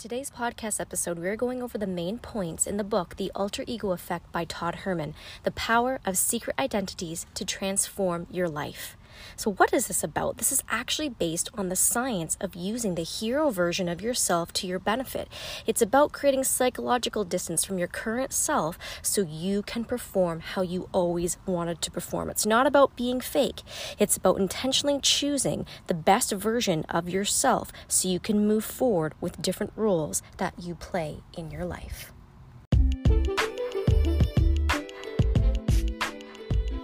today's podcast episode, we're going over the main points in the book, The Alter Ego Effect by Todd Herman The Power of Secret Identities to Transform Your Life. So, what is this about? This is actually based on the science of using the hero version of yourself to your benefit. It's about creating psychological distance from your current self so you can perform how you always wanted to perform. It's not about being fake, it's about intentionally choosing the best version of yourself so you can move forward with different roles that you play in your life.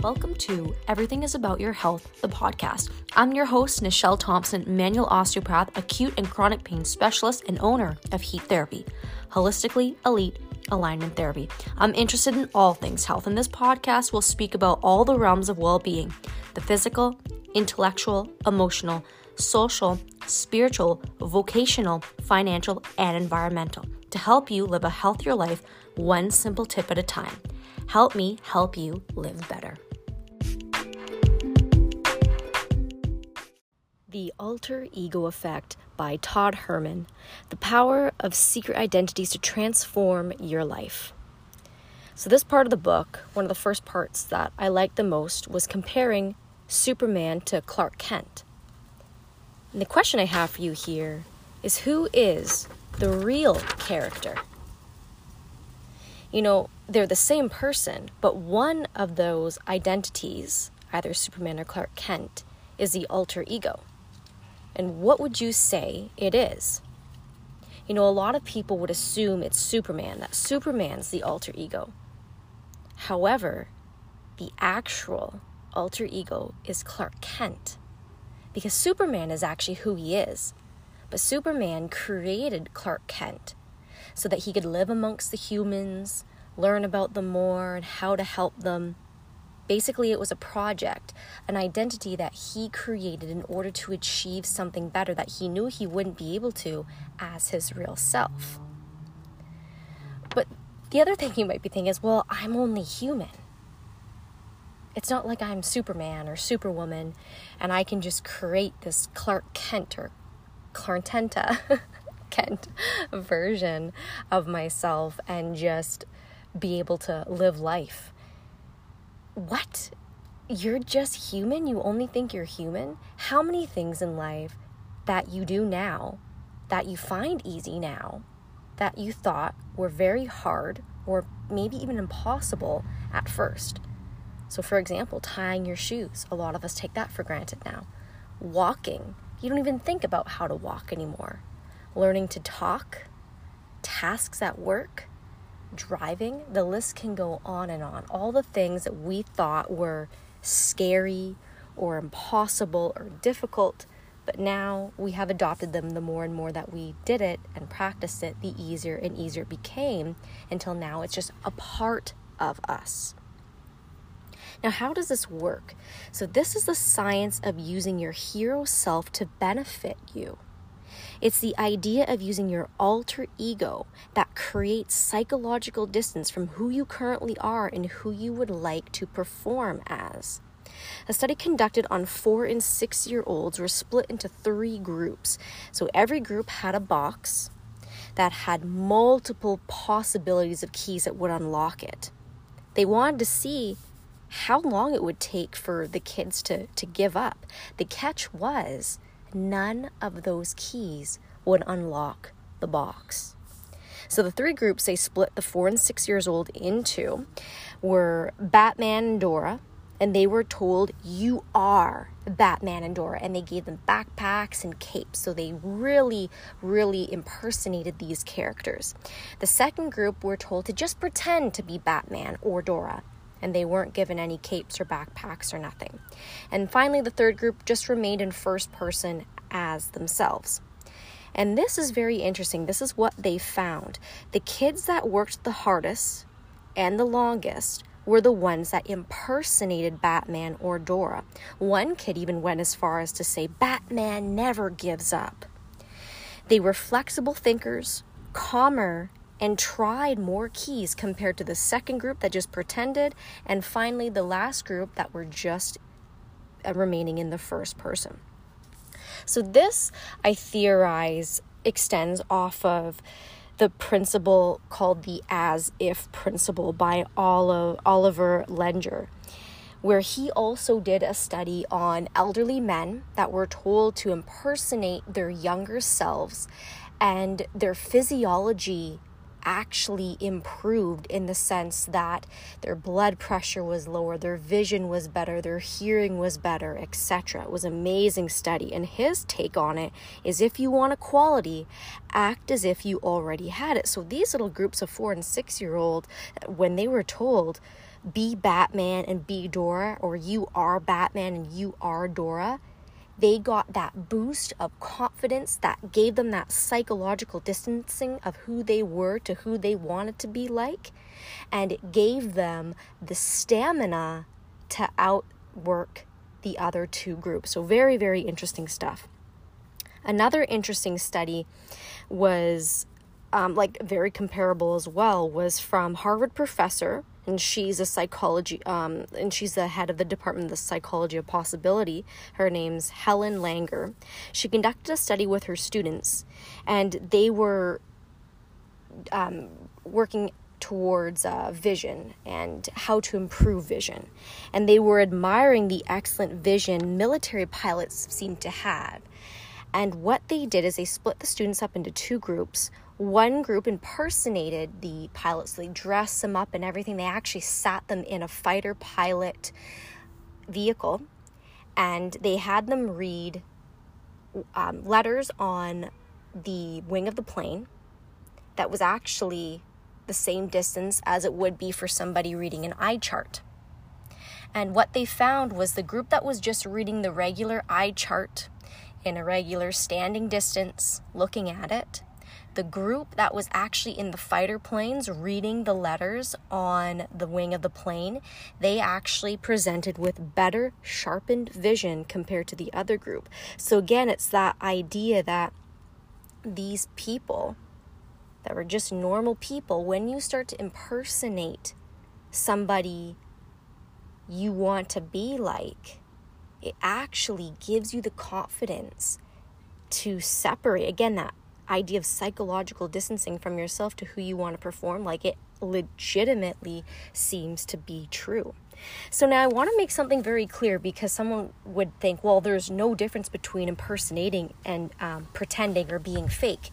Welcome to Everything is About Your Health, the podcast. I'm your host, Nichelle Thompson, manual osteopath, acute and chronic pain specialist, and owner of Heat Therapy, holistically elite alignment therapy. I'm interested in all things health, and this podcast will speak about all the realms of well being the physical, intellectual, emotional, social, spiritual, vocational, financial, and environmental to help you live a healthier life one simple tip at a time. Help me help you live better. The Alter Ego Effect by Todd Herman The Power of Secret Identities to Transform Your Life. So, this part of the book, one of the first parts that I liked the most, was comparing Superman to Clark Kent. And the question I have for you here is who is the real character? You know, they're the same person, but one of those identities, either Superman or Clark Kent, is the alter ego. And what would you say it is? You know, a lot of people would assume it's Superman, that Superman's the alter ego. However, the actual alter ego is Clark Kent. Because Superman is actually who he is. But Superman created Clark Kent so that he could live amongst the humans, learn about them more, and how to help them Basically, it was a project, an identity that he created in order to achieve something better that he knew he wouldn't be able to as his real self. But the other thing you might be thinking is, well, I'm only human. It's not like I'm Superman or Superwoman and I can just create this Clark Kent or Clartenta Kent version of myself and just be able to live life what? You're just human? You only think you're human? How many things in life that you do now, that you find easy now, that you thought were very hard or maybe even impossible at first? So, for example, tying your shoes. A lot of us take that for granted now. Walking. You don't even think about how to walk anymore. Learning to talk, tasks at work, driving, the list can go on and on. All the things that we thought were scary or impossible or difficult, but now we have adopted them the more and more that we did it and practiced it, the easier and easier it became until now it's just a part of us. Now, how does this work? So, this is the science of using your hero self to benefit you. It's the idea of using your alter ego that creates psychological distance from who you currently are and who you would like to perform as. A study conducted on four and six year olds were split into three groups. So every group had a box that had multiple possibilities of keys that would unlock it. They wanted to see how long it would take for the kids to, to give up. The catch was none of those keys would unlock the box. So the three groups they split the four and six years old into were Batman and Dora, and they were told, You are Batman and Dora. And they gave them backpacks and capes. So they really, really impersonated these characters. The second group were told to just pretend to be Batman or Dora. And they weren't given any capes or backpacks or nothing. And finally, the third group just remained in first person as themselves. And this is very interesting. This is what they found. The kids that worked the hardest and the longest were the ones that impersonated Batman or Dora. One kid even went as far as to say, Batman never gives up. They were flexible thinkers, calmer, and tried more keys compared to the second group that just pretended, and finally the last group that were just uh, remaining in the first person. So, this I theorize extends off of the principle called the as if principle by Oliver Lenger, where he also did a study on elderly men that were told to impersonate their younger selves and their physiology actually improved in the sense that their blood pressure was lower, their vision was better, their hearing was better, etc. It was an amazing study. And his take on it is if you want a quality, act as if you already had it. So these little groups of four and six year old, when they were told, be Batman and be Dora, or you are Batman and you are Dora, they got that boost of confidence that gave them that psychological distancing of who they were to who they wanted to be like. And it gave them the stamina to outwork the other two groups. So, very, very interesting stuff. Another interesting study was um, like very comparable as well was from Harvard professor and she's a psychology um, and she's the head of the department of the psychology of possibility. Her name's Ellen Langer. She conducted a study with her students and they were um, working towards uh, vision and how to improve vision. And they were admiring the excellent vision military pilots seem to have and what they did is they split the students up into two groups one group impersonated the pilots. They dressed them up and everything. They actually sat them in a fighter pilot vehicle and they had them read um, letters on the wing of the plane that was actually the same distance as it would be for somebody reading an eye chart. And what they found was the group that was just reading the regular eye chart in a regular standing distance, looking at it, the group that was actually in the fighter planes reading the letters on the wing of the plane, they actually presented with better sharpened vision compared to the other group. So, again, it's that idea that these people that were just normal people, when you start to impersonate somebody you want to be like, it actually gives you the confidence to separate again that idea of psychological distancing from yourself to who you want to perform like it legitimately seems to be true. So now I want to make something very clear because someone would think, well, there's no difference between impersonating and um, pretending or being fake.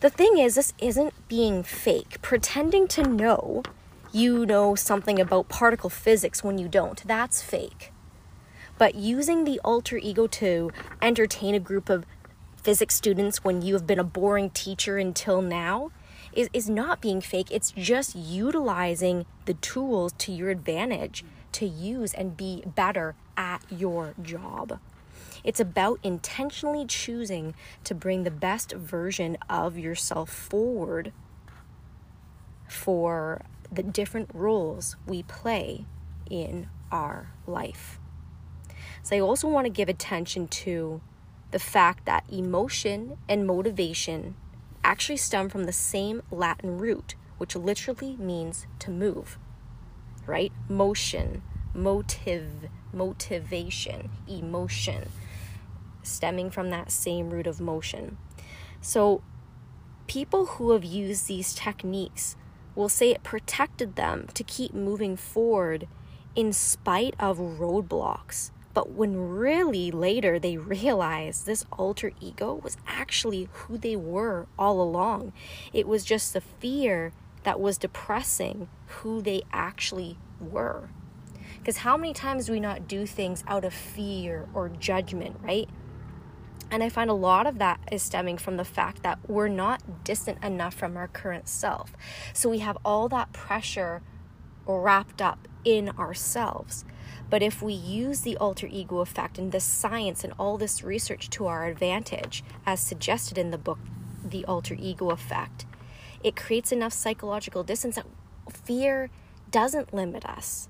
The thing is, this isn't being fake. Pretending to know you know something about particle physics when you don't, that's fake. But using the alter ego to entertain a group of physics students when you have been a boring teacher until now is, is not being fake. It's just utilizing the tools to your advantage to use and be better at your job. It's about intentionally choosing to bring the best version of yourself forward for the different roles we play in our life. So, I also want to give attention to the fact that emotion and motivation actually stem from the same Latin root, which literally means to move, right? Motion, motive, motivation, emotion, stemming from that same root of motion. So, people who have used these techniques will say it protected them to keep moving forward in spite of roadblocks but when really later they realized this alter ego was actually who they were all along, it was just the fear that was depressing who they actually were. Because how many times do we not do things out of fear or judgment, right? And I find a lot of that is stemming from the fact that we're not distant enough from our current self. So we have all that pressure wrapped up in ourselves. But if we use the alter ego effect and this science and all this research to our advantage, as suggested in the book, The Alter Ego Effect, it creates enough psychological distance that fear doesn't limit us.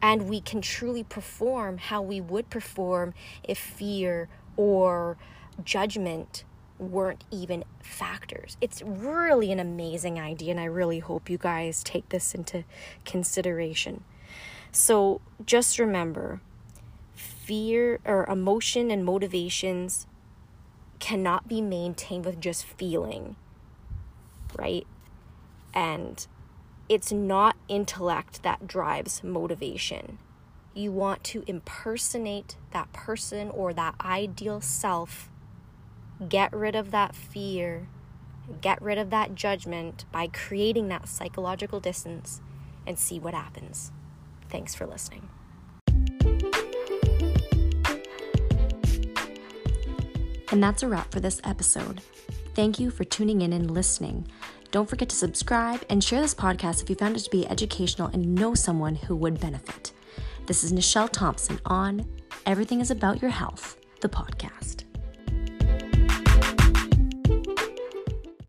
And we can truly perform how we would perform if fear or judgment weren't even factors. It's really an amazing idea, and I really hope you guys take this into consideration. So just remember fear or emotion and motivations cannot be maintained with just feeling, right? And it's not intellect that drives motivation. You want to impersonate that person or that ideal self. Get rid of that fear. Get rid of that judgment by creating that psychological distance and see what happens. Thanks for listening. And that's a wrap for this episode. Thank you for tuning in and listening. Don't forget to subscribe and share this podcast if you found it to be educational and know someone who would benefit. This is Nichelle Thompson on Everything is About Your Health, the podcast.